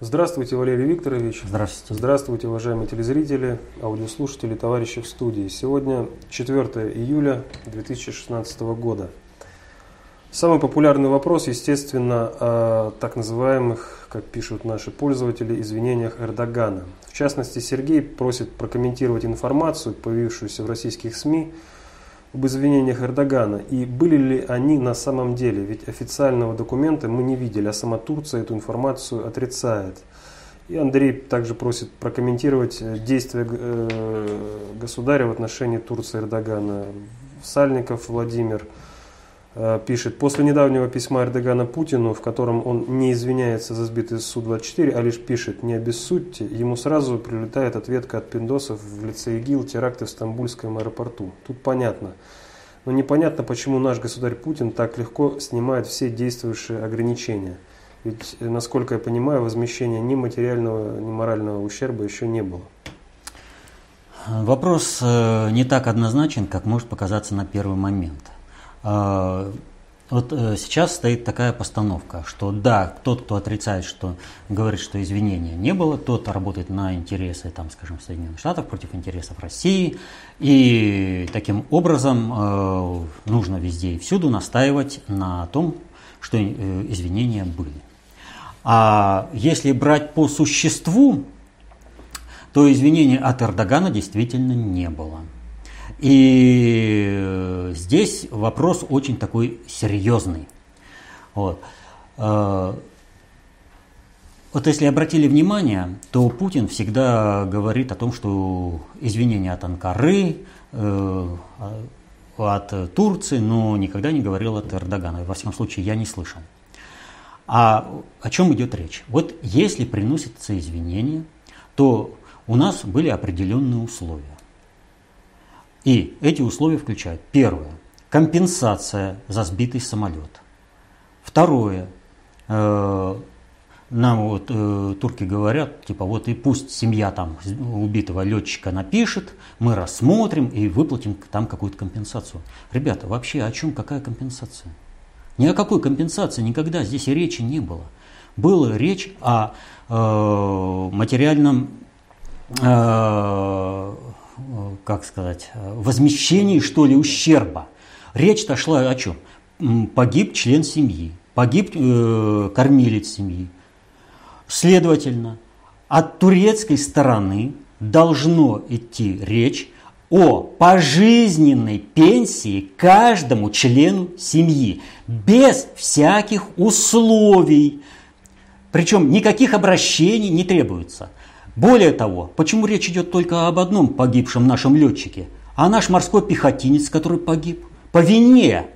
Здравствуйте, Валерий Викторович. Здравствуйте. Здравствуйте, уважаемые телезрители, аудиослушатели, товарищи в студии. Сегодня 4 июля 2016 года. Самый популярный вопрос, естественно, о так называемых, как пишут наши пользователи, извинениях Эрдогана. В частности, Сергей просит прокомментировать информацию, появившуюся в российских СМИ, об извинениях Эрдогана и были ли они на самом деле, ведь официального документа мы не видели, а сама Турция эту информацию отрицает. И Андрей также просит прокомментировать э, действия э, государя в отношении Турции Эрдогана. Сальников Владимир пишет, после недавнего письма Эрдогана Путину, в котором он не извиняется за сбитый Су-24, а лишь пишет «не обессудьте», ему сразу прилетает ответка от пиндосов в лице ИГИЛ теракты в Стамбульском аэропорту. Тут понятно. Но непонятно, почему наш государь Путин так легко снимает все действующие ограничения. Ведь, э, насколько я понимаю, возмещения ни материального, ни морального ущерба еще не было. Вопрос э, не так однозначен, как может показаться на первый момент – вот э, сейчас стоит такая постановка, что да, тот, кто отрицает, что говорит, что извинения не было, тот работает на интересы, там, скажем, Соединенных Штатов против интересов России, и таким образом э, нужно везде и всюду настаивать на том, что э, извинения были. А если брать по существу, то извинений от Эрдогана действительно не было. И э, здесь вопрос очень такой серьезный. Вот. Э, вот если обратили внимание, то Путин всегда говорит о том, что извинения от Анкары, э, от Турции, но никогда не говорил от Эрдогана. Во всяком случае, я не слышал. А о чем идет речь? Вот если приносятся извинения, то у нас были определенные условия. И эти условия включают первое – компенсация за сбитый самолет. Второе э, нам вот э, турки говорят, типа вот и пусть семья там убитого летчика напишет, мы рассмотрим и выплатим там какую-то компенсацию. Ребята, вообще о чем какая компенсация? Ни о какой компенсации никогда здесь и речи не было. Была речь о э, материальном э, как сказать, э, возмещении, что ли, ущерба. Речь-то шла о чем? Погиб член семьи, погиб э, кормилец семьи. Следовательно, от турецкой стороны должно идти речь о пожизненной пенсии каждому члену семьи, без всяких условий. Причем никаких обращений не требуется. Более того, почему речь идет только об одном погибшем нашем летчике, а наш морской пехотинец, который погиб по вине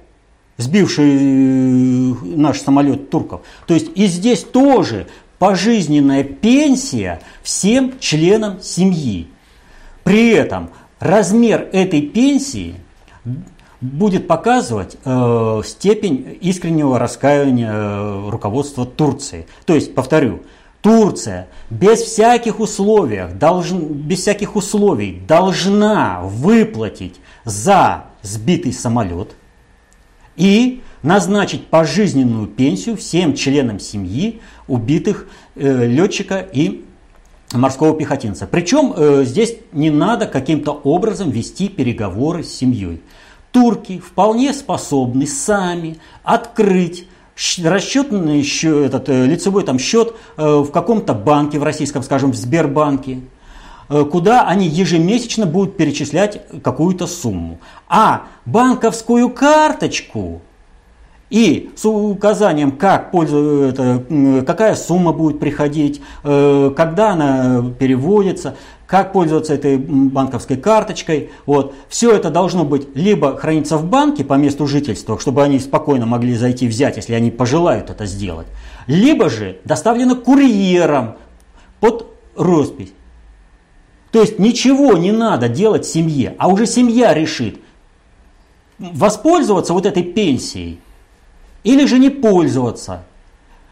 сбивший э, наш самолет турков. То есть и здесь тоже пожизненная пенсия всем членам семьи. При этом размер этой пенсии будет показывать э, степень искреннего раскаяния э, руководства Турции. То есть, повторю, Турция без всяких условий, должен, без всяких условий должна выплатить за сбитый самолет и назначить пожизненную пенсию всем членам семьи убитых э, летчика и морского пехотинца. Причем э, здесь не надо каким-то образом вести переговоры с семьей. Турки вполне способны сами открыть расчетный счет, этот э, лицевой там счет э, в каком-то банке, в российском, скажем, в Сбербанке, э, куда они ежемесячно будут перечислять какую-то сумму. А банковскую карточку и с указанием, как какая сумма будет приходить, когда она переводится, как пользоваться этой банковской карточкой. Вот. Все это должно быть либо храниться в банке по месту жительства, чтобы они спокойно могли зайти взять, если они пожелают это сделать, либо же доставлено курьером под роспись. То есть ничего не надо делать семье, а уже семья решит, воспользоваться вот этой пенсией или же не пользоваться.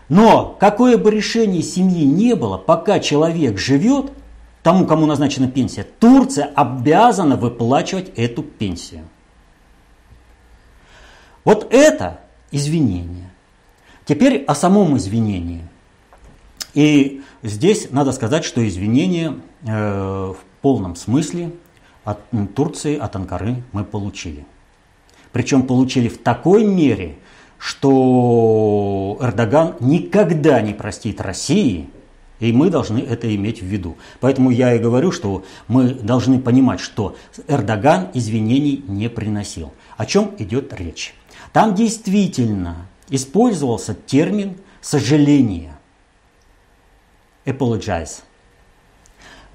Но какое бы решение семьи не было, пока человек живет, тому, кому назначена пенсия, Турция обязана выплачивать эту пенсию. Вот это извинение. Теперь о самом извинении. И здесь надо сказать, что извинения э, в полном смысле от Турции, от Анкары мы получили. Причем получили в такой мере, что Эрдоган никогда не простит России, и мы должны это иметь в виду. Поэтому я и говорю, что мы должны понимать, что Эрдоган извинений не приносил. О чем идет речь? Там действительно использовался термин «сожаление». Apologize.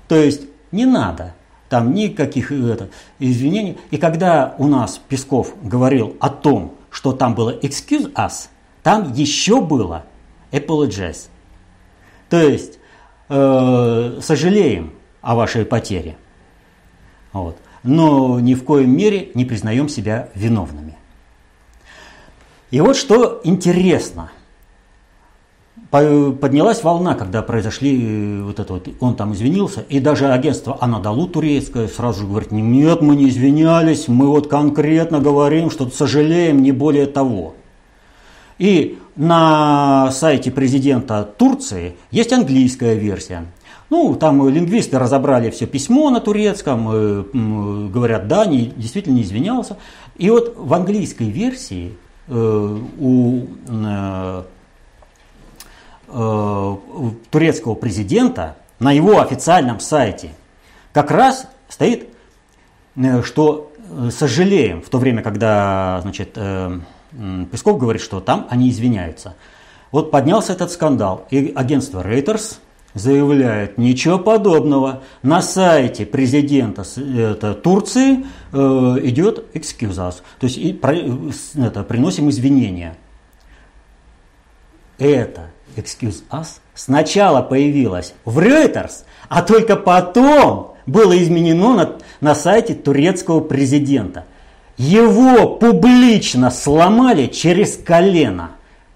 То есть не надо там никаких это, извинений. И когда у нас Песков говорил о том, что там было excuse us, там еще было apologize. То есть э, сожалеем о вашей потере. Вот. Но ни в коем мере не признаем себя виновными. И вот что интересно – поднялась волна, когда произошли э, вот это вот, он там извинился, и даже агентство Анадолу турецкое сразу же говорит, нет, мы не извинялись, мы вот конкретно говорим, что сожалеем, не более того. И на сайте президента Турции есть английская версия. Ну, там лингвисты разобрали все письмо на турецком, э, говорят, да, не, действительно не извинялся. И вот в английской версии э, у э, турецкого президента на его официальном сайте как раз стоит, э, что э, сожалеем, в то время, когда значит, э, Песков говорит, что там они извиняются. Вот поднялся этот скандал, и агентство Reuters заявляет, ничего подобного. На сайте президента это, Турции э, идет excuse то есть и, про, это, приносим извинения. Это excuse us, сначала появилась в Reuters, а только потом было изменено на, на сайте турецкого президента. Его публично сломали через колено.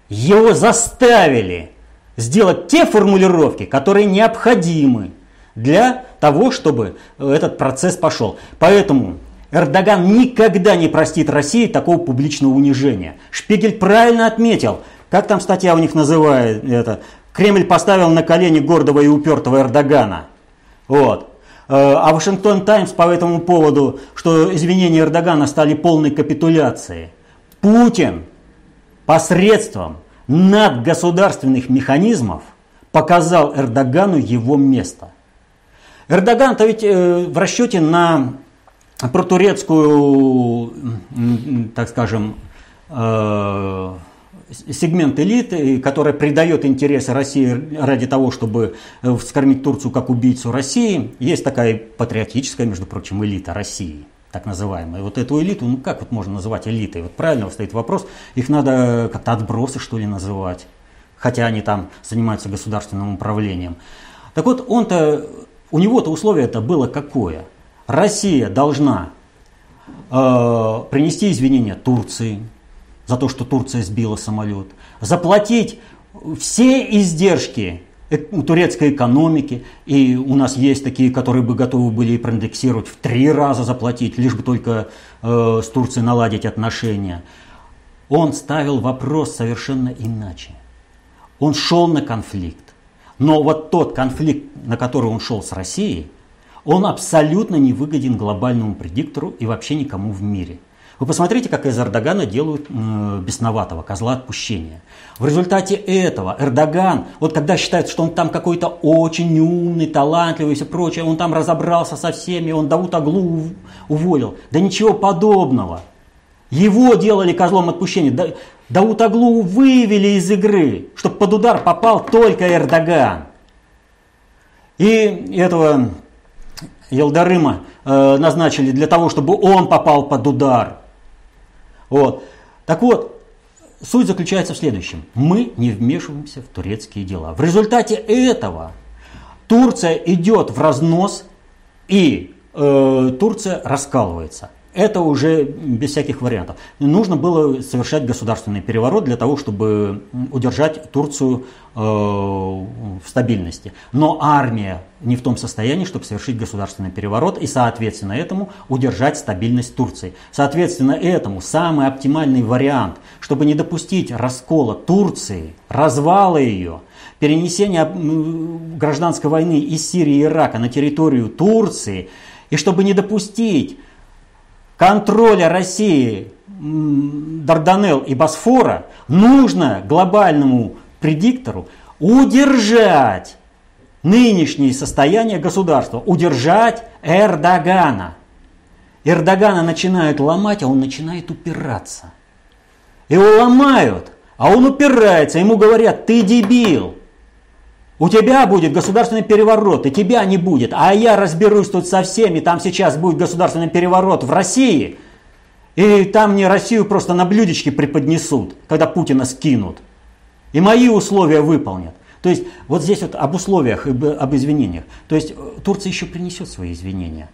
Его заставили сделать те формулировки, которые необходимы для того, чтобы этот процесс пошел. Поэтому Эрдоган никогда не простит России такого публичного унижения. Шпигель правильно отметил, как там статья у них называет это? Кремль поставил на колени гордого и упертого Эрдогана. Вот. Э, а Вашингтон Таймс по этому поводу, что извинения Эрдогана стали полной капитуляцией. Путин посредством надгосударственных механизмов показал Эрдогану его место. Эрдоган-то ведь э, в расчете на протурецкую, так скажем, э, сегмент элиты, который придает интересы России ради того, чтобы э, вскормить Турцию как убийцу России. Есть такая патриотическая, между прочим, элита России, так называемая. Вот эту элиту, ну как вот можно называть элитой? Вот правильно стоит вопрос, их надо как-то отбросы, что ли, называть. Хотя они там занимаются государственным управлением. Так вот, он-то, у него-то условие это было какое? Россия должна э, принести извинения Турции, за то, что Турция сбила самолет, заплатить все издержки турецкой экономики, и у нас есть такие, которые бы готовы были проиндексировать в три раза заплатить, лишь бы только э, с Турцией наладить отношения. Он ставил вопрос совершенно иначе. Он шел на конфликт. Но вот тот конфликт, на который он шел с Россией, он абсолютно не выгоден глобальному предиктору и вообще никому в мире – вы посмотрите, как из Эрдогана делают э, бесноватого, козла отпущения. В результате этого Эрдоган, вот когда считается, что он там какой-то очень умный, талантливый и все прочее, он там разобрался со всеми, он Давут Аглу уволил. Да ничего подобного. Его делали козлом отпущения. Да, Дауд Аглу вывели из игры, чтобы под удар попал только Эрдоган. И этого Елдарыма э, назначили для того, чтобы он попал под удар. Вот. Так вот, суть заключается в следующем. Мы не вмешиваемся в турецкие дела. В результате этого Турция идет в разнос и э, Турция раскалывается. Это уже без всяких вариантов. Нужно было совершать государственный переворот для того, чтобы удержать Турцию э, в стабильности. Но армия не в том состоянии, чтобы совершить государственный переворот и, соответственно, этому удержать стабильность Турции. Соответственно, этому самый оптимальный вариант, чтобы не допустить раскола Турции, развала ее, перенесения гражданской войны из Сирии и Ирака на территорию Турции, и чтобы не допустить контроля России Дарданелл и Босфора нужно глобальному предиктору удержать нынешнее состояние государства, удержать Эрдогана. Эрдогана начинают ломать, а он начинает упираться. Его ломают, а он упирается, ему говорят, ты дебил, у тебя будет государственный переворот, и тебя не будет. А я разберусь тут со всеми, там сейчас будет государственный переворот в России. И там мне Россию просто на блюдечке преподнесут, когда Путина скинут. И мои условия выполнят. То есть вот здесь вот об условиях, об извинениях. То есть э, Турция еще принесет свои извинения.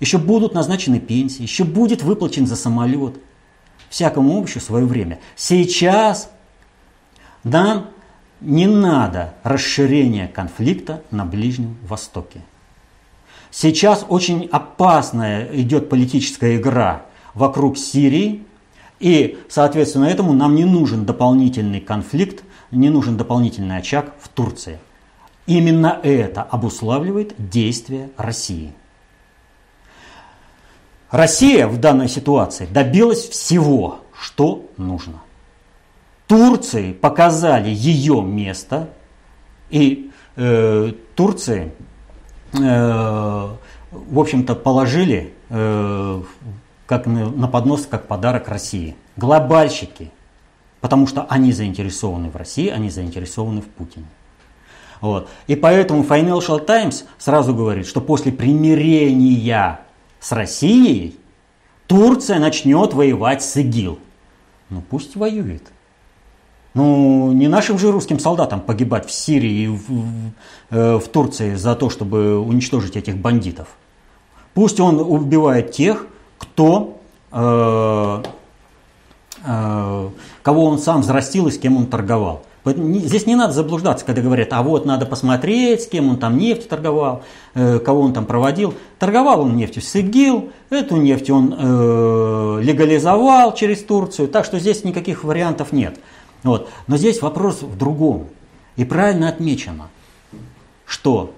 Еще будут назначены пенсии, еще будет выплачен за самолет. Всякому обществу свое время. Сейчас нам не надо расширения конфликта на Ближнем Востоке. Сейчас очень опасная идет политическая игра вокруг Сирии, и, соответственно, этому нам не нужен дополнительный конфликт, не нужен дополнительный очаг в Турции. Именно это обуславливает действия России. Россия в данной ситуации добилась всего, что нужно. Турции показали ее место, и э, Турции, э, в общем-то, положили э, как на, на поднос, как подарок России. Глобальщики, потому что они заинтересованы в России, они заинтересованы в Путине. Вот. И поэтому Financial Times сразу говорит, что после примирения с Россией Турция начнет воевать с ИГИЛ. Ну пусть воюет. Ну, не нашим же русским солдатам погибать в Сирии и в, э, в Турции за то, чтобы уничтожить этих бандитов. Пусть он убивает тех, кто, э, э, кого он сам взрастил и с кем он торговал. Здесь не надо заблуждаться, когда говорят, а вот надо посмотреть, с кем он там нефть торговал, э, кого он там проводил. Торговал он нефтью с ИГИЛ, эту нефть он э, легализовал через Турцию, так что здесь никаких вариантов нет. Вот. Но здесь вопрос в другом. И правильно отмечено, что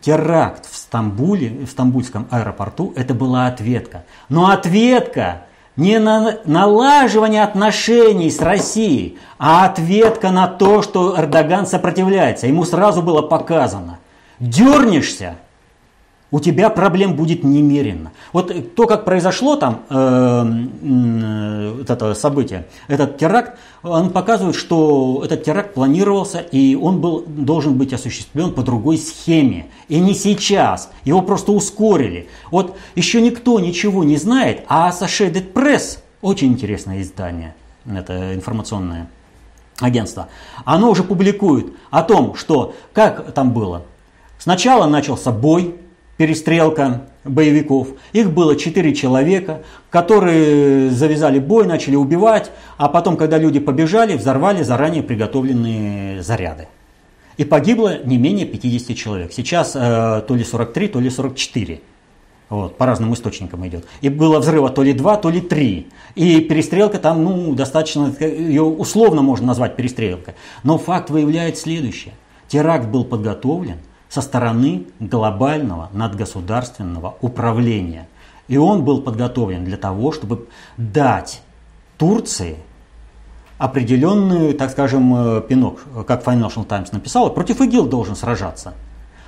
теракт в Стамбуле, в Стамбульском аэропорту, это была ответка. Но ответка не на налаживание отношений с Россией, а ответка на то, что Эрдоган сопротивляется. Ему сразу было показано. Дернешься, у тебя проблем будет немерено. Вот то, как произошло там э, э, это событие, этот теракт, он показывает, что этот теракт планировался и он был, должен быть осуществлен по другой схеме. И не сейчас, его просто ускорили. Вот еще никто ничего не знает, а Associated Press, очень интересное издание, это информационное агентство, оно уже публикует о том, что как там было. Сначала начался бой, перестрелка боевиков. Их было четыре человека, которые завязали бой, начали убивать, а потом, когда люди побежали, взорвали заранее приготовленные заряды. И погибло не менее 50 человек. Сейчас э, то ли 43, то ли 44. Вот, по разным источникам идет. И было взрыва то ли два, то ли три. И перестрелка там, ну, достаточно, ее условно можно назвать перестрелкой. Но факт выявляет следующее. Теракт был подготовлен – со стороны глобального надгосударственного управления. И он был подготовлен для того, чтобы дать Турции определенный, так скажем, э, пинок, как Financial Times написал, против ИГИЛ должен сражаться.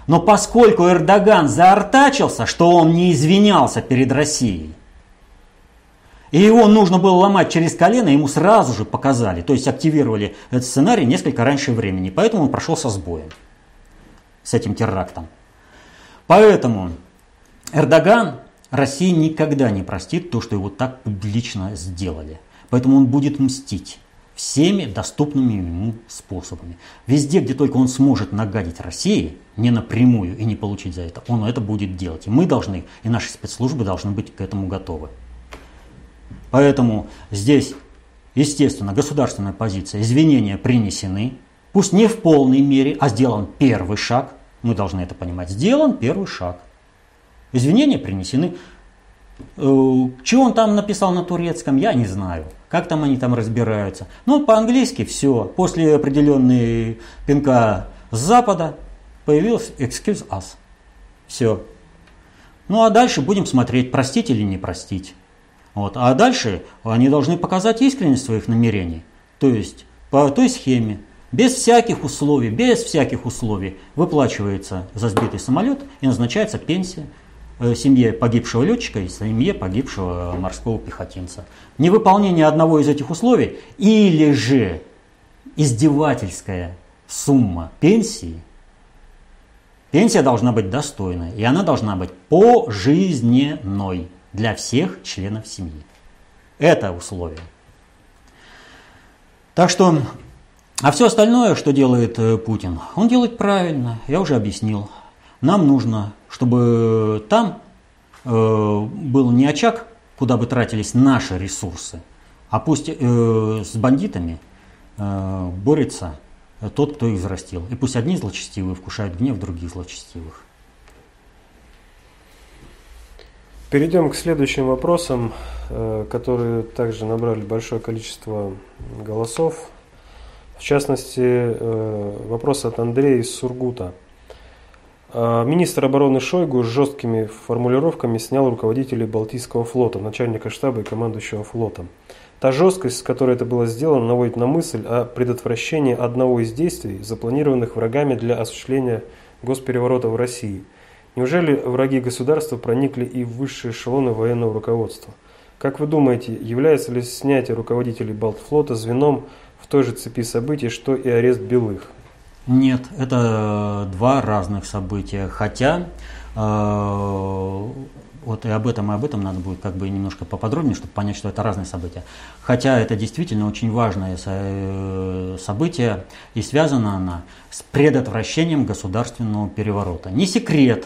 Но поскольку Эрдоган заортачился, что он не извинялся перед Россией, и его нужно было ломать через колено, ему сразу же показали, то есть активировали этот сценарий несколько раньше времени, поэтому он прошел со сбоем с этим терактом. Поэтому Эрдоган России никогда не простит то, что его так публично сделали. Поэтому он будет мстить всеми доступными ему способами. Везде, где только он сможет нагадить России, не напрямую и не получить за это, он это будет делать. И мы должны, и наши спецслужбы должны быть к этому готовы. Поэтому здесь, естественно, государственная позиция, извинения принесены, пусть не в полной мере, а сделан первый шаг, мы должны это понимать, сделан первый шаг. Извинения принесены. Э, что он там написал на турецком, я не знаю. Как там они там разбираются. Ну, по-английски все. После определенной пинка с запада появился excuse us. Все. Ну, а дальше будем смотреть, простить или не простить. Вот. А дальше они должны показать искренность своих намерений. То есть по той схеме, без всяких условий, без всяких условий выплачивается за сбитый самолет и назначается пенсия э, семье погибшего летчика и семье погибшего морского пехотинца. Невыполнение одного из этих условий или же издевательская сумма пенсии, пенсия должна быть достойной, и она должна быть пожизненной для всех членов семьи. Это условие. Так что, а все остальное, что делает э, Путин, он делает правильно, я уже объяснил. Нам нужно, чтобы там э, был не очаг, куда бы тратились наши ресурсы, а пусть э, с бандитами борется тот, кто их взрастил. И пусть одни злочестивые вкушают гнев других злочестивых. Перейдем к следующим вопросам, которые также набрали большое количество голосов. В частности, э, вопрос от Андрея из Сургута. А, министр обороны Шойгу с жесткими формулировками снял руководителей Балтийского флота, начальника штаба и командующего флотом. Та жесткость, с которой это было сделано, наводит на мысль о предотвращении одного из действий, запланированных врагами для осуществления госпереворота в России – Неужели враги государства проникли и в высшие эшелоны военного руководства? Как вы думаете, является ли снятие руководителей Балтфлота звеном в той же цепи событий, что и арест Белых? Нет, это два разных события. Хотя э, вот и об этом, и об этом надо будет как бы немножко поподробнее, чтобы понять, что это разные события. Хотя это действительно очень важное э, событие, и связано оно с предотвращением государственного переворота. Не секрет,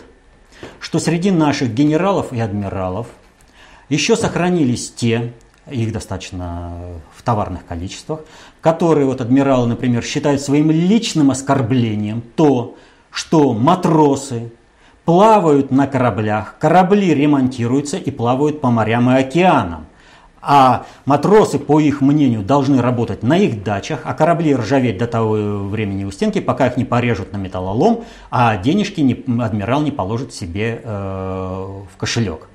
что среди наших генералов и адмиралов еще сохранились те, их достаточно в товарных количествах, которые вот адмиралы, например, считают своим личным оскорблением то, что матросы плавают на кораблях, корабли ремонтируются и плавают по морям и океанам. А матросы, по их мнению, должны работать на их дачах, а корабли ржаветь до того времени у стенки, пока их не порежут на металлолом, а денежки не, адмирал не положит себе э, в кошелек.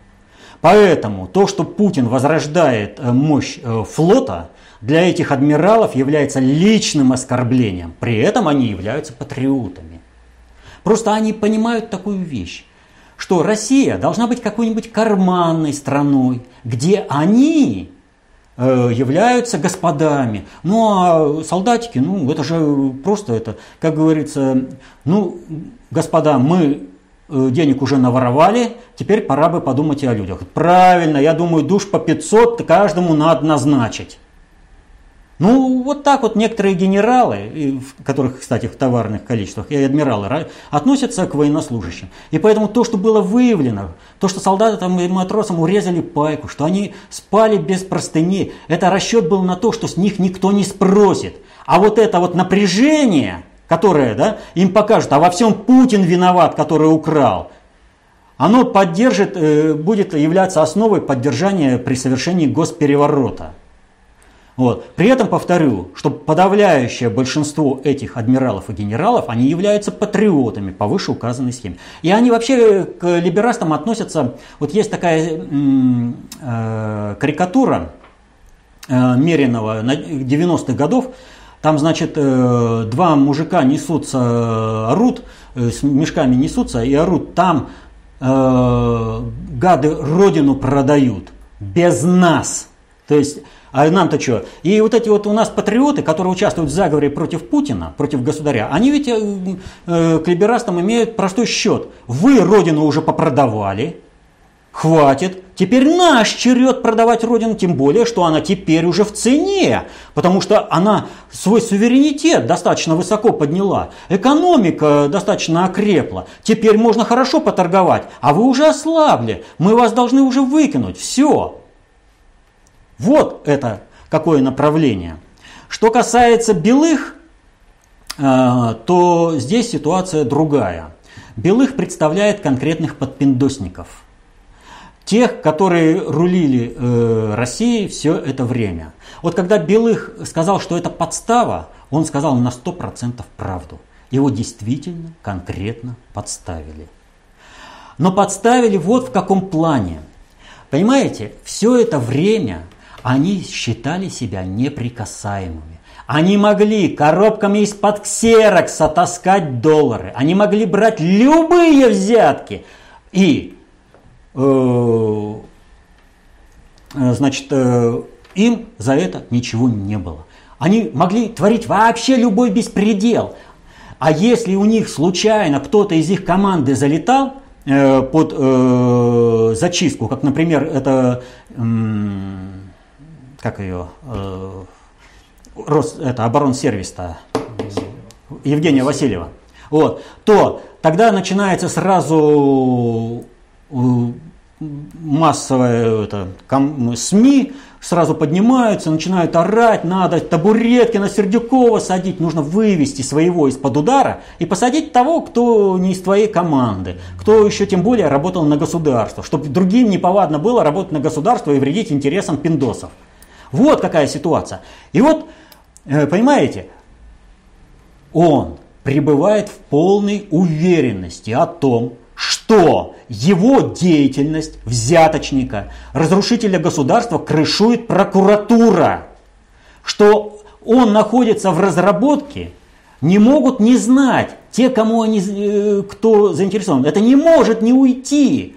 Поэтому то, что Путин возрождает э, мощь э, флота, для этих адмиралов является личным оскорблением. При этом они являются патриотами. Просто они понимают такую вещь что Россия должна быть какой-нибудь карманной страной, где они э, являются господами. Ну а солдатики, ну это же просто это, как говорится, ну господа, мы денег уже наворовали, теперь пора бы подумать и о людях. Правильно, я думаю, душ по 500 каждому надо назначить. Ну, вот так вот некоторые генералы, которых, кстати, в товарных количествах, и адмиралы, относятся к военнослужащим. И поэтому то, что было выявлено, то, что солдаты там и матросам урезали пайку, что они спали без простыней, это расчет был на то, что с них никто не спросит. А вот это вот напряжение, которое да, им покажут, а во всем Путин виноват, который украл, оно поддержит, э, будет являться основой поддержания при совершении госпереворота. Вот. При этом повторю, что подавляющее большинство этих адмиралов и генералов, они являются патриотами по вышеуказанной схеме. И они вообще к либерастам относятся, вот есть такая э, карикатура э, Меринова 90-х годов, там, значит, э, два мужика несутся, орут, э, с мешками несутся и орут, там э, гады родину продают без нас. То есть а нам-то что? И вот эти вот у нас патриоты, которые участвуют в заговоре против Путина, против государя, они ведь э, э, к либерастам имеют простой счет. Вы родину уже попродавали, хватит. Теперь наш черед продавать родину, тем более, что она теперь уже в цене, потому что она свой суверенитет достаточно высоко подняла, экономика достаточно окрепла, теперь можно хорошо поторговать, а вы уже ослабли, мы вас должны уже выкинуть, все. Вот это какое направление. Что касается белых, э, то здесь ситуация другая. Белых представляет конкретных подпиндосников. Тех, которые рулили э, Россией все это время. Вот когда Белых сказал, что это подстава, он сказал на 100% правду. Его действительно конкретно подставили. Но подставили вот в каком плане. Понимаете, все это время они считали себя неприкасаемыми. Они могли коробками из-под ксерокса таскать доллары. Они могли брать любые взятки. И, значит, э, им за это ничего не было. Они могли творить вообще любой беспредел. А если у них случайно кто-то из их команды залетал э, под э, зачистку, как, например, это, э, как ее, э, Рос, это оборонсервис-то, Евгения Васильева, вот, то тогда начинается сразу массовое это, СМИ, сразу поднимаются, начинают орать, надо табуретки на Сердюкова садить, нужно вывести своего из-под удара и посадить того, кто не из твоей команды, кто еще тем более работал на государство, чтобы другим неповадно было работать на государство и вредить интересам пиндосов. Вот какая ситуация. И вот, э, понимаете, он пребывает в полной уверенности о том, что его деятельность взяточника, разрушителя государства крышует прокуратура, что он находится в разработке, не могут не знать те, кому они, э, кто заинтересован. Это не может не уйти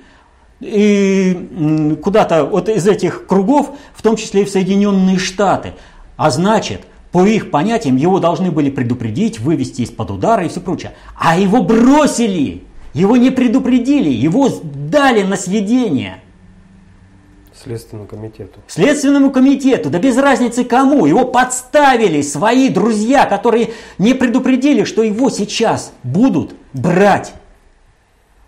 и куда-то вот из этих кругов, в том числе и в Соединенные Штаты. А значит, по их понятиям, его должны были предупредить, вывести из-под удара и все прочее. А его бросили. Его не предупредили, его дали на сведение. Следственному комитету. Следственному комитету, да без разницы кому. Его подставили свои друзья, которые не предупредили, что его сейчас будут брать.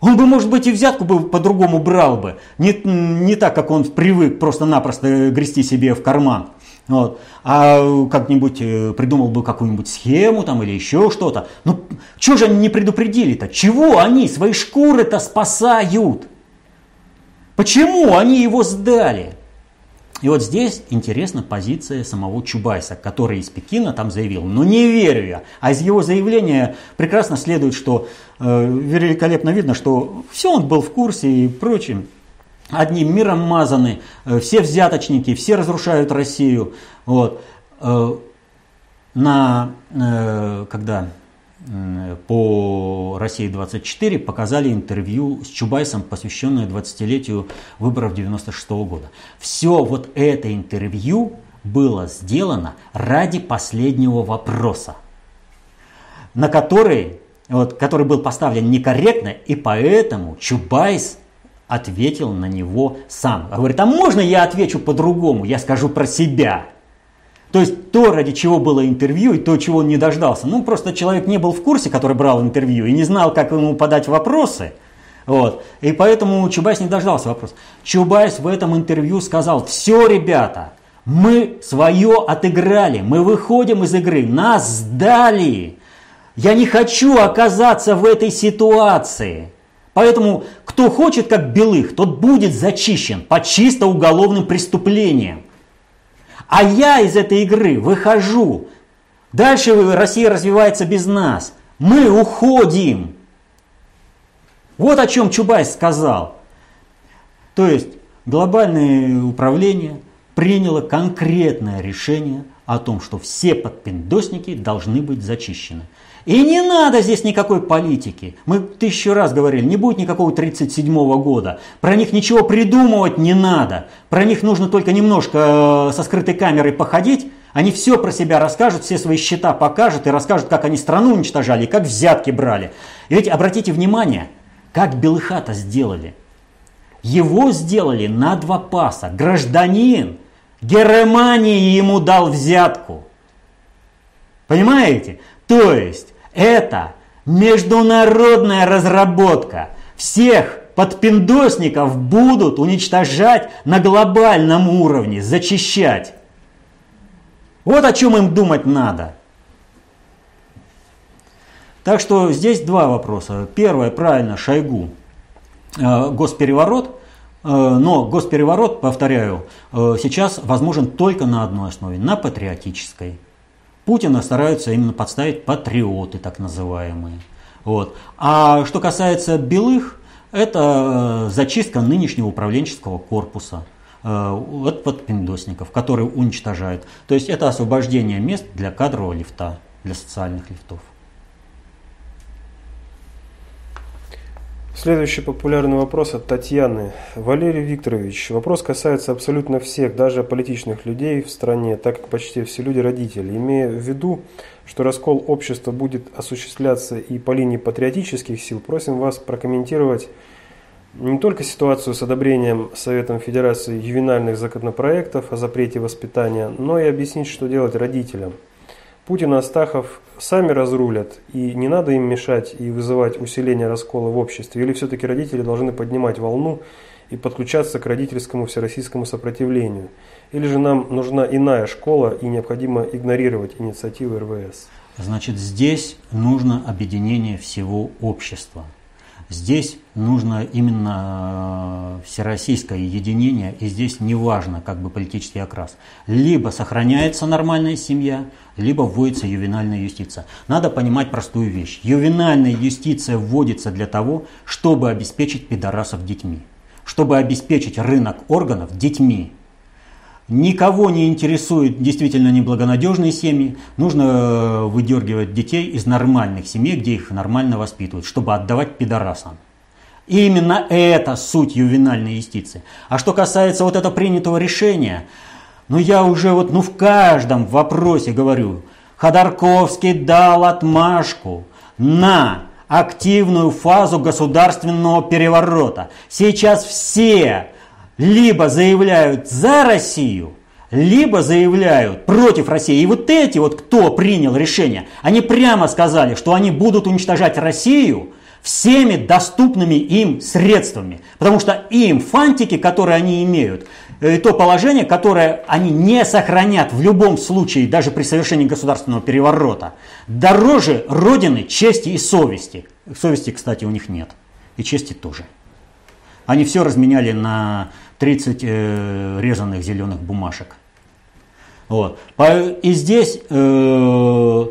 Он бы, может быть, и взятку бы по-другому брал бы. Не, не так, как он привык просто-напросто грести себе в карман. Вот. А как-нибудь э, придумал бы какую-нибудь схему там или еще что-то. Ну, что же они не предупредили-то? Чего они свои шкуры-то спасают? Почему они его сдали? И вот здесь интересна позиция самого Чубайса, который из Пекина там заявил, но «Ну, не верю я. А из его заявления прекрасно следует, что э, великолепно видно, что все он был в курсе и прочее одним миром мазаны, э, все взяточники, все разрушают Россию. Вот. Э, на, э, когда по России 24 показали интервью с Чубайсом, посвященное 20-летию выборов 96 -го года. Все вот это интервью было сделано ради последнего вопроса, на который, вот, который был поставлен некорректно, и поэтому Чубайс ответил на него сам. Говорит, а можно я отвечу по-другому, я скажу про себя. То есть то, ради чего было интервью, и то, чего он не дождался. Ну, просто человек не был в курсе, который брал интервью, и не знал, как ему подать вопросы. Вот. И поэтому Чубайс не дождался вопроса. Чубайс в этом интервью сказал, все, ребята, мы свое отыграли, мы выходим из игры, нас сдали. Я не хочу оказаться в этой ситуации. Поэтому кто хочет, как Белых, тот будет зачищен по чисто уголовным преступлениям. А я из этой игры выхожу. Дальше Россия развивается без нас. Мы уходим. Вот о чем Чубайс сказал. То есть глобальное управление приняло конкретное решение о том, что все подпиндосники должны быть зачищены. И не надо здесь никакой политики. Мы тысячу раз говорили, не будет никакого 37 года. Про них ничего придумывать не надо. Про них нужно только немножко э, со скрытой камерой походить. Они все про себя расскажут, все свои счета покажут и расскажут, как они страну уничтожали, как взятки брали. И ведь обратите внимание, как Белыхата сделали. Его сделали на два паса. Гражданин Германии ему дал взятку. Понимаете? То есть это международная разработка всех подпиндосников будут уничтожать на глобальном уровне, зачищать. Вот о чем им думать надо. Так что здесь два вопроса. Первое, правильно, Шойгу. Э, госпереворот, э, но госпереворот, повторяю, э, сейчас возможен только на одной основе, на патриотической. Путина стараются именно подставить патриоты, так называемые. Вот. А что касается белых, это зачистка нынешнего управленческого корпуса от подпиндосников, которые уничтожают. То есть это освобождение мест для кадрового лифта, для социальных лифтов. Следующий популярный вопрос от Татьяны. Валерий Викторович, вопрос касается абсолютно всех, даже политичных людей в стране, так как почти все люди родители. Имея в виду, что раскол общества будет осуществляться и по линии патриотических сил, просим вас прокомментировать не только ситуацию с одобрением Советом Федерации ювенальных законопроектов о запрете воспитания, но и объяснить, что делать родителям – Путин и Астахов сами разрулят, и не надо им мешать и вызывать усиление раскола в обществе, или все-таки родители должны поднимать волну и подключаться к родительскому всероссийскому сопротивлению, или же нам нужна иная школа и необходимо игнорировать инициативы РВС. Значит, здесь нужно объединение всего общества – Здесь нужно именно э, всероссийское единение, и здесь не важно как бы политический окрас. Либо сохраняется нормальная семья, либо вводится ювенальная юстиция. Надо понимать простую вещь. Ювенальная юстиция вводится для того, чтобы обеспечить пидорасов детьми, чтобы обеспечить рынок органов детьми. Никого не интересуют действительно неблагонадежные семьи. Нужно э, выдергивать детей из нормальных семей, где их нормально воспитывают, чтобы отдавать пидорасам. Именно это суть ювенальной юстиции. А что касается вот этого принятого решения, ну я уже вот ну в каждом вопросе говорю, Ходорковский дал отмашку на активную фазу государственного переворота. Сейчас все либо заявляют за Россию, либо заявляют против России. И вот эти вот, кто принял решение, они прямо сказали, что они будут уничтожать Россию всеми доступными им средствами. Потому что им фантики, которые они имеют, э, то положение, которое они не сохранят в любом случае, даже при совершении государственного переворота, дороже Родины, чести и совести. Совести, кстати, у них нет. И чести тоже. Они все разменяли на 30 э, резанных зеленых бумажек. Вот. И здесь э,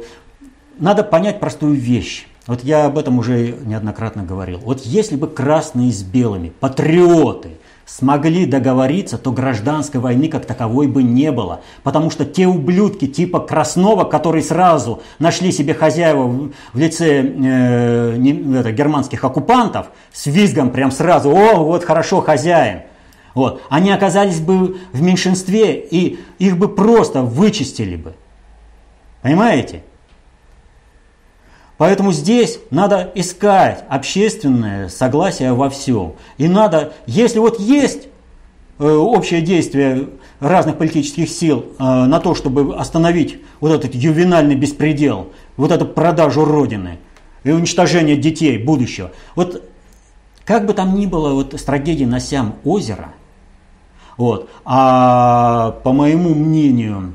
надо понять простую вещь. Вот я об этом уже неоднократно говорил. Вот если бы красные с белыми, патриоты – смогли договориться, то гражданской войны как таковой бы не было. Потому что те ублюдки типа Краснова, которые сразу нашли себе хозяева в лице э, не, это, германских оккупантов, с визгом прям сразу, о, вот хорошо, хозяин. Вот. Они оказались бы в меньшинстве, и их бы просто вычистили бы. Понимаете? Поэтому здесь надо искать общественное согласие во всем. И надо, если вот есть э, общее действие разных политических сил э, на то, чтобы остановить вот этот ювенальный беспредел, вот эту продажу Родины и уничтожение детей будущего. Вот как бы там ни было вот с трагедией на Сям озера, вот, а по моему мнению,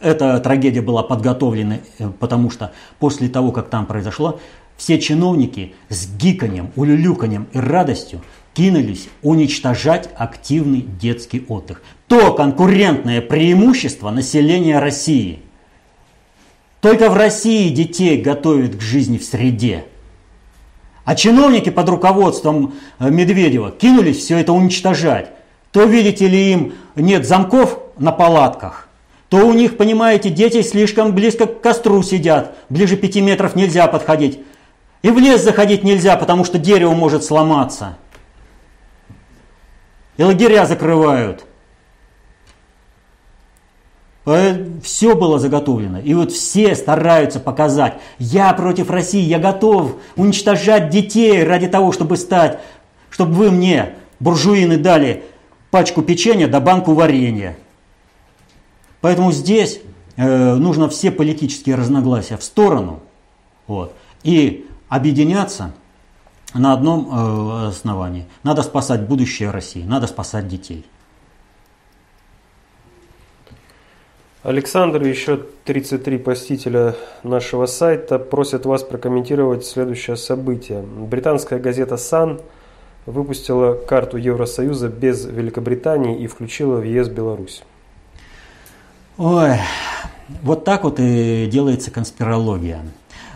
эта трагедия была подготовлена, э, потому что после того, как там произошло, все чиновники с гиканьем, улюлюканьем и радостью кинулись уничтожать активный детский отдых. То конкурентное преимущество населения России. Только в России детей готовят к жизни в среде. А чиновники под руководством э, Медведева кинулись все это уничтожать. То, видите ли, им нет замков на палатках, то у них, понимаете, дети слишком близко к костру сидят, ближе пяти метров нельзя подходить. И в лес заходить нельзя, потому что дерево может сломаться. И лагеря закрывают. Все было заготовлено. И вот все стараются показать, я против России, я готов уничтожать детей ради того, чтобы стать, чтобы вы мне, буржуины, дали пачку печенья да банку варенья. Поэтому здесь э, нужно все политические разногласия в сторону вот, и объединяться на одном э, основании. Надо спасать будущее России, надо спасать детей. Александр еще 33 посетителя нашего сайта просят вас прокомментировать следующее событие. Британская газета «Сан» выпустила карту Евросоюза без Великобритании и включила в ЕС Беларусь. Ой, вот так вот и делается конспирология.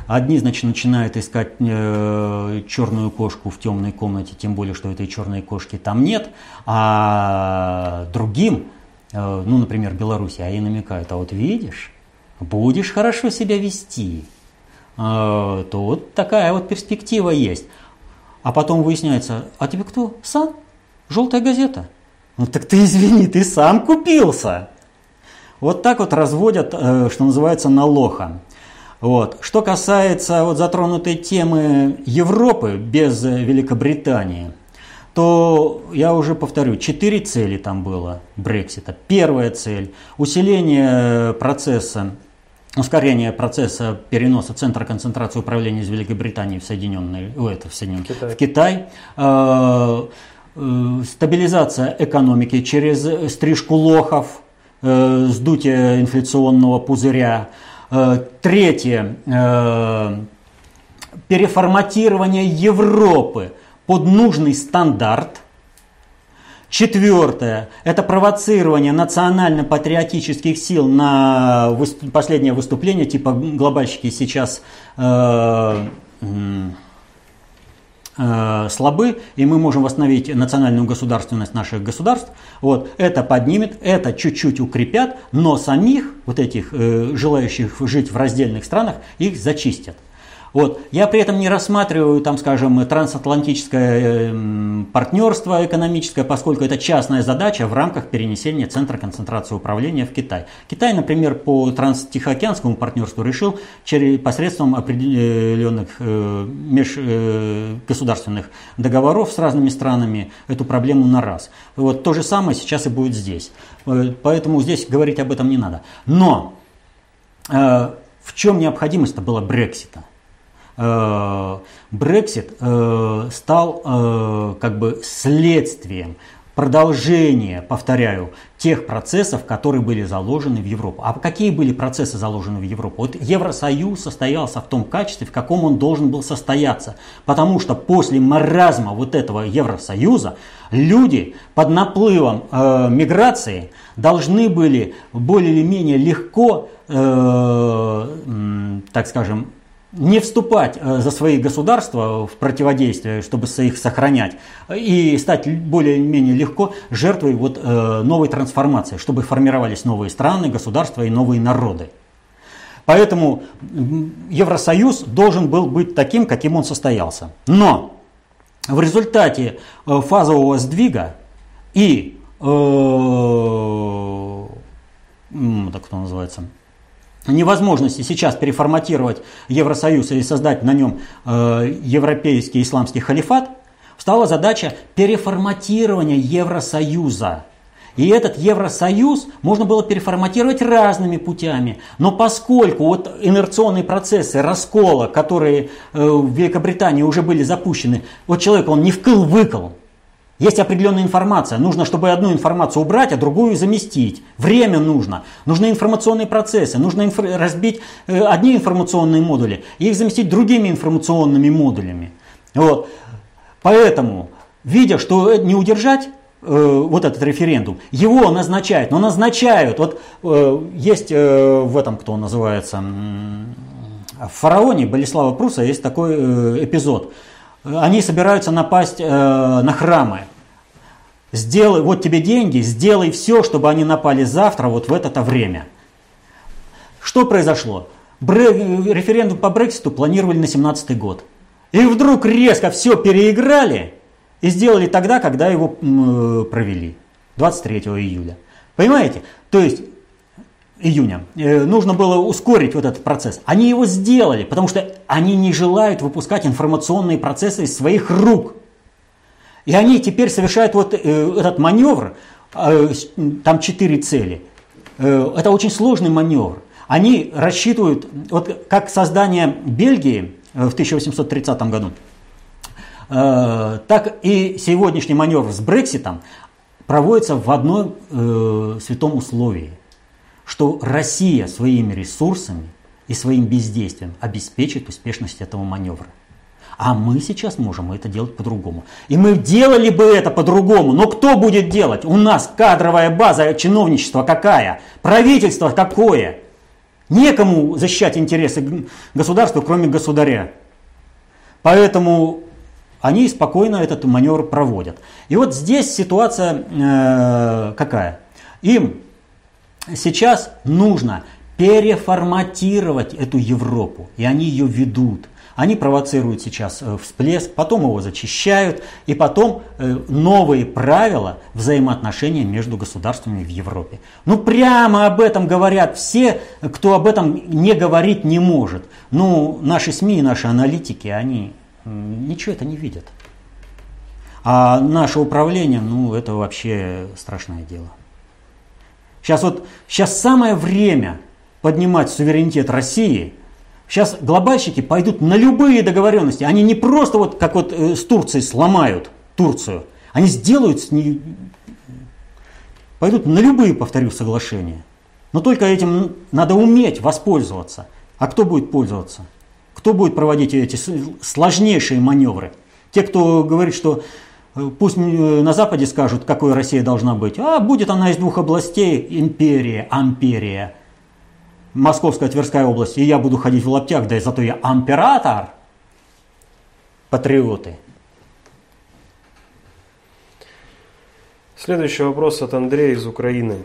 Одни, значит, начинают искать э, черную кошку в темной комнате, тем более, что этой черной кошки там нет, а другим Э, ну, например, Беларуси, а ей намекают, а вот видишь, будешь хорошо себя вести, э, то вот такая вот перспектива есть. А потом выясняется, а тебе кто? Сан? Желтая газета? Ну так ты извини, ты сам купился. Вот так вот разводят, э, что называется, на лоха. Вот. Что касается вот затронутой темы Европы без Великобритании – то я уже повторю, четыре цели там было Брексита. Первая цель – усиление процесса, ускорение процесса переноса центра концентрации управления из Великобритании в Соединенные, о, это в, Соединенные, Китай. в Китай. Э, э, стабилизация экономики через стрижку лохов, э, сдутие инфляционного пузыря. Третье – переформатирование Европы – под нужный стандарт. Четвертое – это провоцирование национально-патриотических сил на выступ, последнее выступление, типа глобальщики сейчас э, э, слабы, и мы можем восстановить национальную государственность наших государств. Вот, это поднимет, это чуть-чуть укрепят, но самих вот этих э, желающих жить в раздельных странах их зачистят. Вот. Я при этом не рассматриваю, там, скажем, трансатлантическое эм, партнерство экономическое, поскольку это частная задача в рамках перенесения центра концентрации управления в Китай. Китай, например, по транстихоокеанскому партнерству решил через, посредством определенных э, межгосударственных э, договоров с разными странами эту проблему на раз. Вот то же самое сейчас и будет здесь. Э, поэтому здесь говорить об этом не надо. Но э, в чем необходимость-то была Брексита? Э, Брексит э, стал э, как бы следствием продолжения, повторяю, тех процессов, которые были заложены в Европу. А какие были процессы заложены в Европу? Вот Евросоюз состоялся в том качестве, в каком он должен был состояться. Потому что после маразма вот этого Евросоюза люди под наплывом э, миграции должны были более или менее легко, э, так скажем, не вступать э, за свои государства в противодействие, чтобы их сохранять, и стать более-менее легко жертвой вот э, новой трансформации, чтобы формировались новые страны, государства и новые народы. Поэтому Евросоюз должен был быть таким, каким он состоялся. Но в результате э, фазового сдвига и, э, так кто называется, невозможности сейчас переформатировать Евросоюз или создать на нем э, европейский исламский халифат, стала задача переформатирования Евросоюза. И этот Евросоюз можно было переформатировать разными путями. Но поскольку вот инерционные процессы раскола, которые э, в Великобритании уже были запущены, вот человек, он не вкл-выкл, есть определенная информация. Нужно, чтобы одну информацию убрать, а другую заместить. Время нужно. Нужны информационные процессы. Нужно инф... разбить э, одни информационные модули и их заместить другими информационными модулями. Вот. Поэтому, видя, что не удержать э, вот этот референдум, его назначают. Но назначают. Вот э, есть э, в этом, кто называется, в фараоне Болеслава Пруса есть такой э, эпизод они собираются напасть э, на храмы. Сделай, вот тебе деньги, сделай все, чтобы они напали завтра, вот в это-то время. Что произошло? Бре, референдум по Брекситу планировали на 17 год. И вдруг резко все переиграли и сделали тогда, когда его э, провели. 23 июля. Понимаете? То есть июня, э, нужно было ускорить вот этот процесс. Они его сделали, потому что они не желают выпускать информационные процессы из своих рук. И они теперь совершают вот э, этот маневр, э, там четыре цели. Это очень сложный маневр. Они рассчитывают, вот как создание Бельгии в 1830 году, так и сегодняшний маневр с Брекситом проводится в одном святом условии, что Россия своими ресурсами и своим бездействием обеспечит успешность этого маневра. А мы сейчас можем это делать по-другому. И мы делали бы это по-другому. Но кто будет делать? У нас кадровая база чиновничества какая? Правительство какое? Некому защищать интересы государства, кроме государя. Поэтому они спокойно этот маневр проводят. И вот здесь ситуация э, какая? Им сейчас нужно переформатировать эту Европу, и они ее ведут. Они провоцируют сейчас э, всплеск, потом его зачищают, и потом э, новые правила взаимоотношений между государствами в Европе. Ну прямо об этом говорят все, кто об этом не говорить не может. Ну наши СМИ и наши аналитики, они ничего это не видят. А наше управление, ну это вообще страшное дело. Сейчас вот, сейчас самое время поднимать суверенитет России – Сейчас глобальщики пойдут на любые договоренности. Они не просто вот как вот э, с Турцией сломают Турцию. Они сделают с ней... Пойдут на любые, повторю, соглашения. Но только этим надо уметь воспользоваться. А кто будет пользоваться? Кто будет проводить эти сложнейшие маневры? Те, кто говорит, что пусть э, на Западе скажут, какой Россия должна быть. А будет она из двух областей, империя, амперия – Московская Тверская область, и я буду ходить в лаптях, да и зато я император. Патриоты. Следующий вопрос от Андрея из Украины,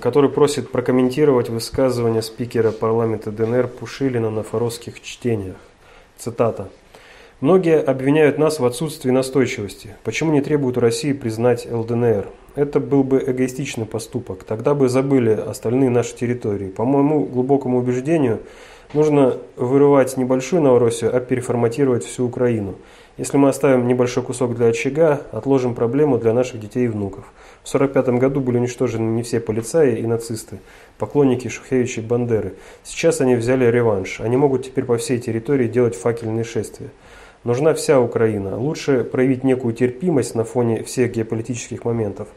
который просит прокомментировать высказывание спикера парламента ДНР Пушилина на форосских чтениях. Цитата. Многие обвиняют нас в отсутствии настойчивости. Почему не требуют у России признать ЛДНР? Это был бы эгоистичный поступок. Тогда бы забыли остальные наши территории. По моему глубокому убеждению, нужно вырывать небольшую Новороссию, а переформатировать всю Украину. Если мы оставим небольшой кусок для очага, отложим проблему для наших детей и внуков. В 1945 году были уничтожены не все полицаи и нацисты, поклонники Шухевича и Бандеры. Сейчас они взяли реванш. Они могут теперь по всей территории делать факельные шествия. Нужна вся Украина. Лучше проявить некую терпимость на фоне всех геополитических моментов.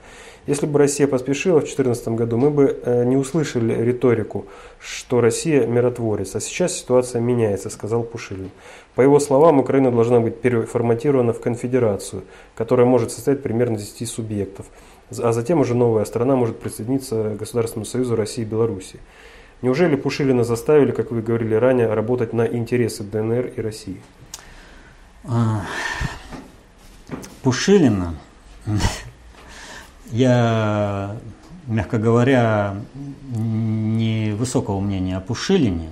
Если бы Россия поспешила в 2014 году, мы бы э, не услышали риторику, что Россия миротворец. А сейчас ситуация меняется, сказал Пушилин. По его словам, Украина должна быть переформатирована в конфедерацию, которая может состоять примерно из 10 субъектов. А затем уже новая страна может присоединиться к Государственному Союзу России и Беларуси. Неужели Пушилина заставили, как вы говорили ранее, работать на интересы ДНР и России? А, Пушилина, я, мягко говоря, не высокого мнения о Пушилине.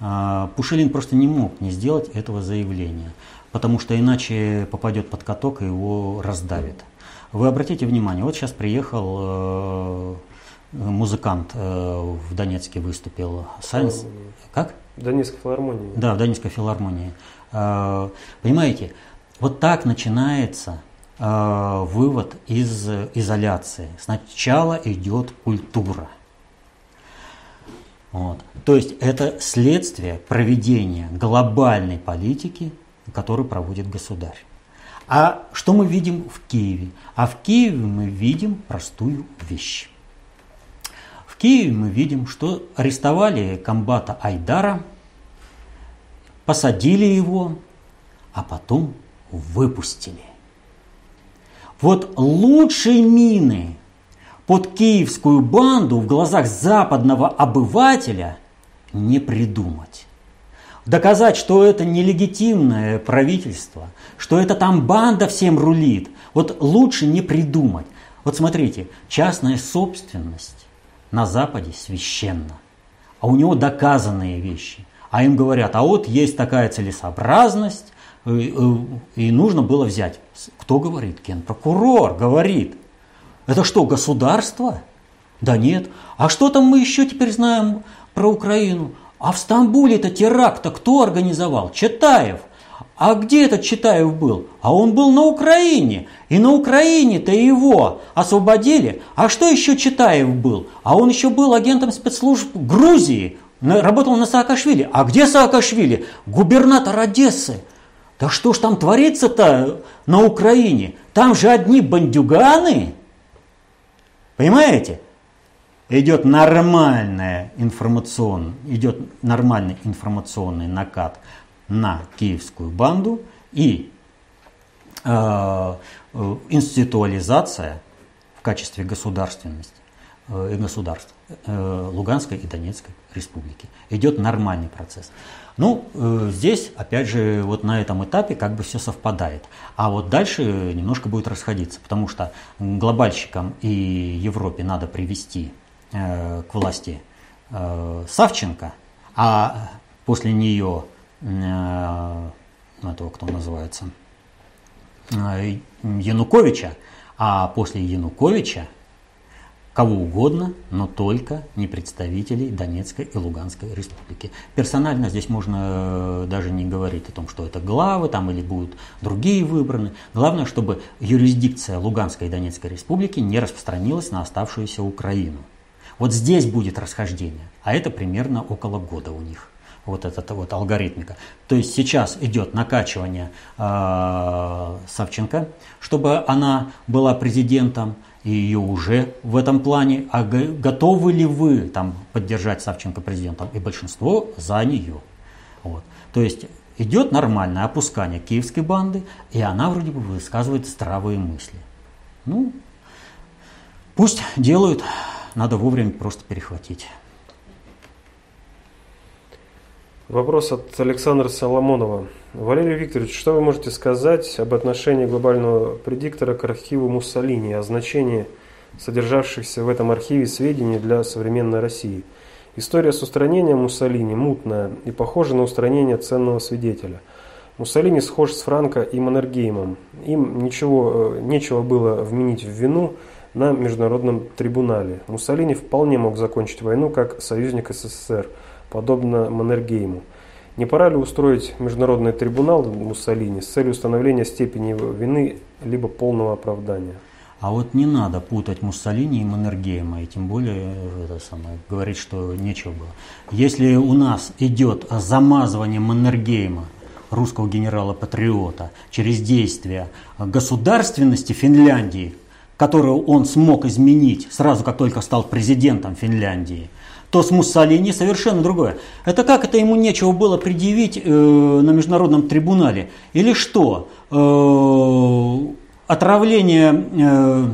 А, Пушилин просто не мог не сделать этого заявления, потому что иначе попадет под каток и его раздавит. Вы обратите внимание, вот сейчас приехал э, музыкант э, в Донецке выступил. Сайенс. Как? Донецкой филармонии. Да, в Донецкой филармонии. Э, понимаете, вот так начинается э, вывод из изоляции. Сначала идет культура. Вот. То есть это следствие проведения глобальной политики, которую проводит государь. А что мы видим в Киеве? А в Киеве мы видим простую вещь. В Киеве мы видим, что арестовали комбата Айдара – посадили его, а потом выпустили. Вот лучшие мины под киевскую банду в глазах западного обывателя не придумать. Доказать, что это нелегитимное правительство, что это там банда всем рулит, вот лучше не придумать. Вот смотрите, частная собственность на Западе священна, а у него доказанные вещи а им говорят, а вот есть такая целесообразность, и, э, э, и нужно было взять. Кто говорит? Генпрокурор говорит. Это что, государство? Да нет. А что там мы еще теперь знаем про Украину? А в Стамбуле это теракт-то кто организовал? Читаев. А где этот Читаев был? А он был на Украине. И на Украине-то его освободили. А что еще Читаев был? А он еще был агентом спецслужб Грузии работал на Саакашвили. А где Саакашвили? Губернатор Одессы. Да что ж там творится-то на Украине? Там же одни бандюганы. Понимаете? Идет нормальная информацион, идет нормальный информационный накат на киевскую банду и э, э институализация в качестве государственности государств э, Луганской и Донецкой республики. Идет нормальный процесс. Ну, э, здесь, опять же, вот на этом этапе как бы все совпадает. А вот дальше немножко будет расходиться, потому что глобальщикам и Европе надо привести э, к власти э, Савченко, а после нее э, этого, кто называется, э, Януковича, а после Януковича кого угодно, но только не представителей Донецкой и Луганской республики. Персонально здесь можно э, даже не говорить о том, что это главы там или будут другие выбраны. Главное, чтобы юрисдикция Луганской и Донецкой республики не распространилась на оставшуюся Украину. Вот здесь будет расхождение, а это примерно около года у них вот эта вот алгоритмика. То есть сейчас идет накачивание э, Савченко, чтобы она была президентом, и ее уже в этом плане. А готовы ли вы там поддержать Савченко президентом? И большинство за нее. Вот. То есть идет нормальное опускание киевской банды, и она вроде бы высказывает здравые мысли. Ну, пусть делают, надо вовремя просто перехватить. Вопрос от Александра Соломонова. Валерий Викторович, что вы можете сказать об отношении глобального предиктора к архиву Муссолини, о значении содержавшихся в этом архиве сведений для современной России? История с устранением Муссолини мутная и похожа на устранение ценного свидетеля. Муссолини схож с Франко и Маннергеймом. Им ничего, э, нечего было вменить в вину на международном трибунале. Муссолини вполне мог закончить войну как союзник СССР – подобно Маннергейму. Не пора ли устроить международный трибунал Муссолини с целью установления степени его вины либо полного оправдания? А вот не надо путать Муссолини и Маннергейма, и тем более это самое, говорить, что нечего было. Если у нас идет замазывание Маннергейма, русского генерала-патриота, через действия государственности Финляндии, которую он смог изменить сразу, как только стал президентом Финляндии – то с Муссолини совершенно другое. Это как это ему нечего было предъявить э, на международном трибунале? Или что? Э, отравление э,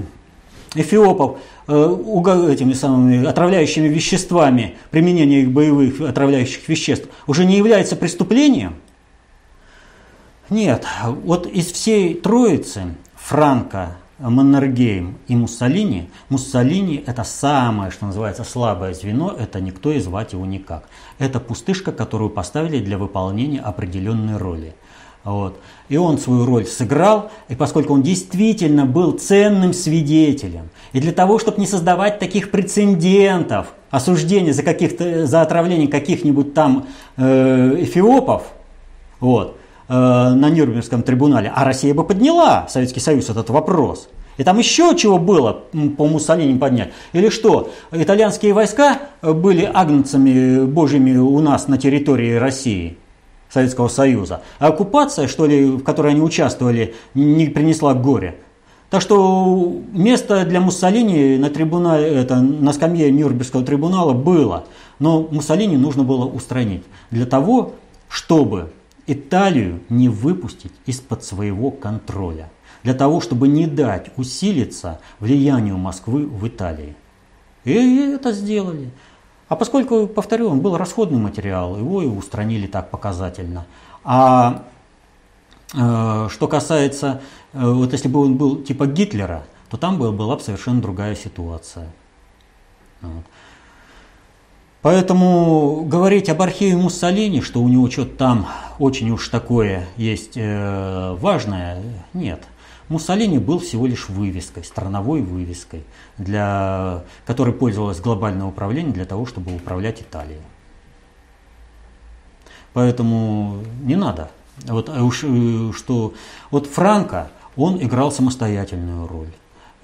эфиопов э, этими самыми отравляющими веществами, применение их боевых отравляющих веществ уже не является преступлением? Нет, вот из всей троицы Франко, Маннергейм и Муссолини, Муссолини это самое, что называется, слабое звено, это никто и звать его никак. Это пустышка, которую поставили для выполнения определенной роли. Вот. И он свою роль сыграл, и поскольку он действительно был ценным свидетелем, и для того, чтобы не создавать таких прецедентов, осуждения за, каких-то, за отравление каких-нибудь там э, эфиопов, вот, на Нюрнбергском трибунале, а Россия бы подняла, Советский Союз, этот вопрос. И там еще чего было по Муссолини поднять? Или что, итальянские войска были агнцами божьими у нас на территории России, Советского Союза, а оккупация, что ли, в которой они участвовали, не принесла горя? Так что место для Муссолини на, трибунале, это, на скамье Нюрнбергского трибунала было, но Муссолини нужно было устранить для того, чтобы Италию не выпустить из-под своего контроля, для того, чтобы не дать усилиться влиянию Москвы в Италии. И это сделали. А поскольку, повторю, он был расходный материал, его и устранили так показательно. А э, что касается, э, вот если бы он был типа Гитлера, то там была, бы совершенно другая ситуация. Вот. Поэтому говорить об архиве Муссолини, что у него что-то там очень уж такое есть э, важное, нет. Муссолини был всего лишь вывеской, страновой вывеской, для, которой пользовалось глобальное управление для того, чтобы управлять Италией. Поэтому не надо. Вот, уж, э, что, вот Франко, он играл самостоятельную роль.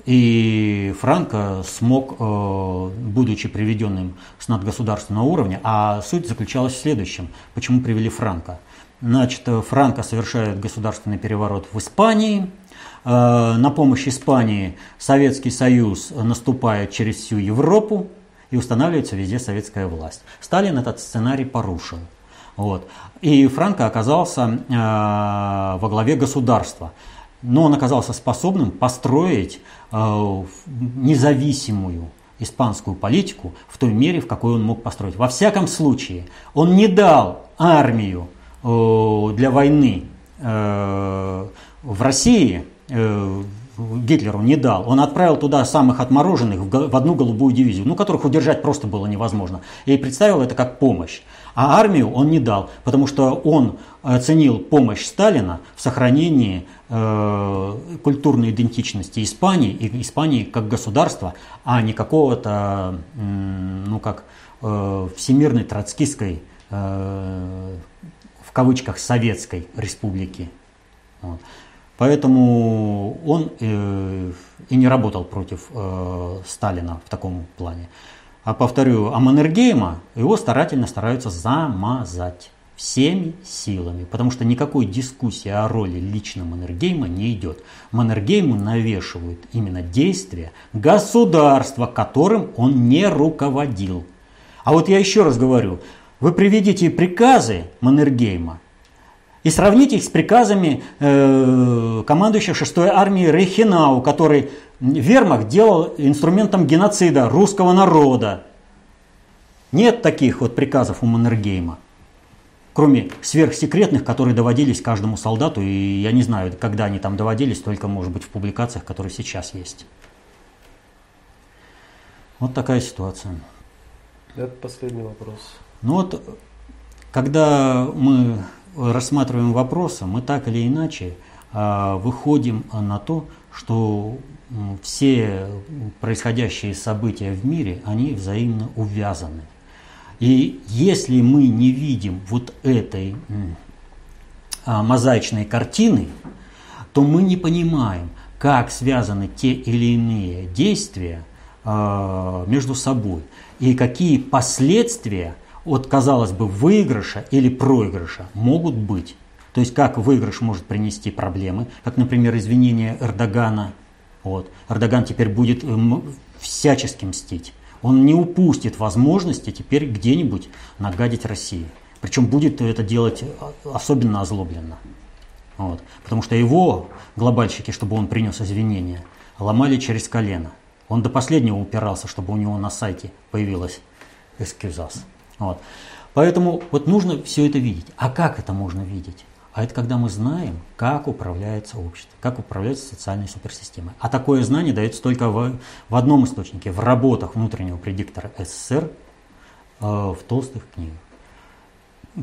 И Франко смог, э, будучи приведенным с надгосударственного уровня, а суть заключалась в следующем. Почему привели Франко? Значит, Франко совершает государственный переворот в Испании. Э, на помощь Испании Советский Союз наступает через всю Европу и устанавливается везде советская власть. Сталин этот сценарий порушил. Вот. И Франко оказался э, во главе государства. Но он оказался способным построить э, независимую испанскую политику в той мере, в какой он мог построить. Во всяком случае, он не дал армию э, для войны э, в России, Гитлеру не дал. Он отправил туда самых отмороженных в одну голубую дивизию, ну, которых удержать просто было невозможно. И представил это как помощь. А армию он не дал, потому что он оценил помощь Сталина в сохранении э, культурной идентичности Испании и Испании как государства, а не какого-то, э, ну как, э, всемирной троцкистской, э, в кавычках, советской республики. Вот. Поэтому он э, и не работал против э, Сталина в таком плане. А повторю, а Маннергейма его старательно стараются замазать всеми силами, потому что никакой дискуссии о роли лично Маннергейма не идет. Маннергейму навешивают именно действия государства, которым он не руководил. А вот я еще раз говорю, вы приведите приказы Маннергейма и сравните их с приказами э, командующего 6-й армии Рейхенау, который вермахт делал инструментом геноцида русского народа. Нет таких вот приказов у Маннергейма, кроме сверхсекретных, которые доводились каждому солдату, и я не знаю, когда они там доводились, только, может быть, в публикациях, которые сейчас есть. Вот такая ситуация. Это последний вопрос. Ну вот, когда мы рассматриваем вопросы, мы так или иначе а, выходим на то, что все происходящие события в мире, они взаимно увязаны. И если мы не видим вот этой а, мозаичной картины, то мы не понимаем, как связаны те или иные действия а, между собой и какие последствия от, казалось бы, выигрыша или проигрыша могут быть. То есть как выигрыш может принести проблемы, как, например, извинение Эрдогана – вот. Эрдоган теперь будет э, всячески мстить. Он не упустит возможности теперь где-нибудь нагадить России. Причем будет это делать э, особенно озлобленно. Вот. Потому что его глобальщики, чтобы он принес извинения, ломали через колено. Он до последнего упирался, чтобы у него на сайте появилась эскизас. Вот. Поэтому вот нужно все это видеть. А как это можно видеть? А это когда мы знаем, как управляется общество, как управляется социальной суперсистемой. А такое знание дается только в, в одном источнике, в работах внутреннего предиктора СССР, э, в толстых книгах.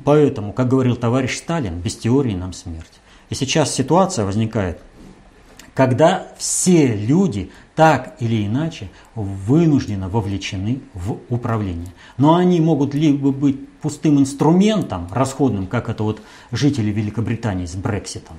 Поэтому, как говорил товарищ Сталин, без теории нам смерть. И сейчас ситуация возникает, когда все люди так или иначе вынужденно вовлечены в управление. Но они могут либо быть пустым инструментом, расходным, как это вот жители Великобритании с Брекситом,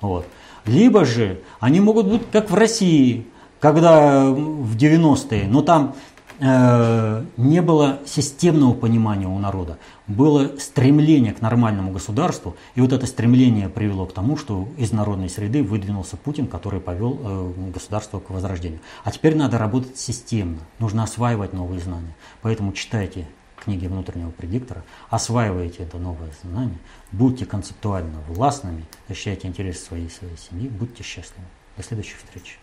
вот. либо же они могут быть как в России, когда в 90-е, но там не было системного понимания у народа, было стремление к нормальному государству, и вот это стремление привело к тому, что из народной среды выдвинулся Путин, который повел э, государство к возрождению. А теперь надо работать системно, нужно осваивать новые знания. Поэтому читайте книги внутреннего предиктора, осваивайте это новое знание, будьте концептуально властными, защищайте интересы своей, своей семьи, будьте счастливы. До следующих встреч.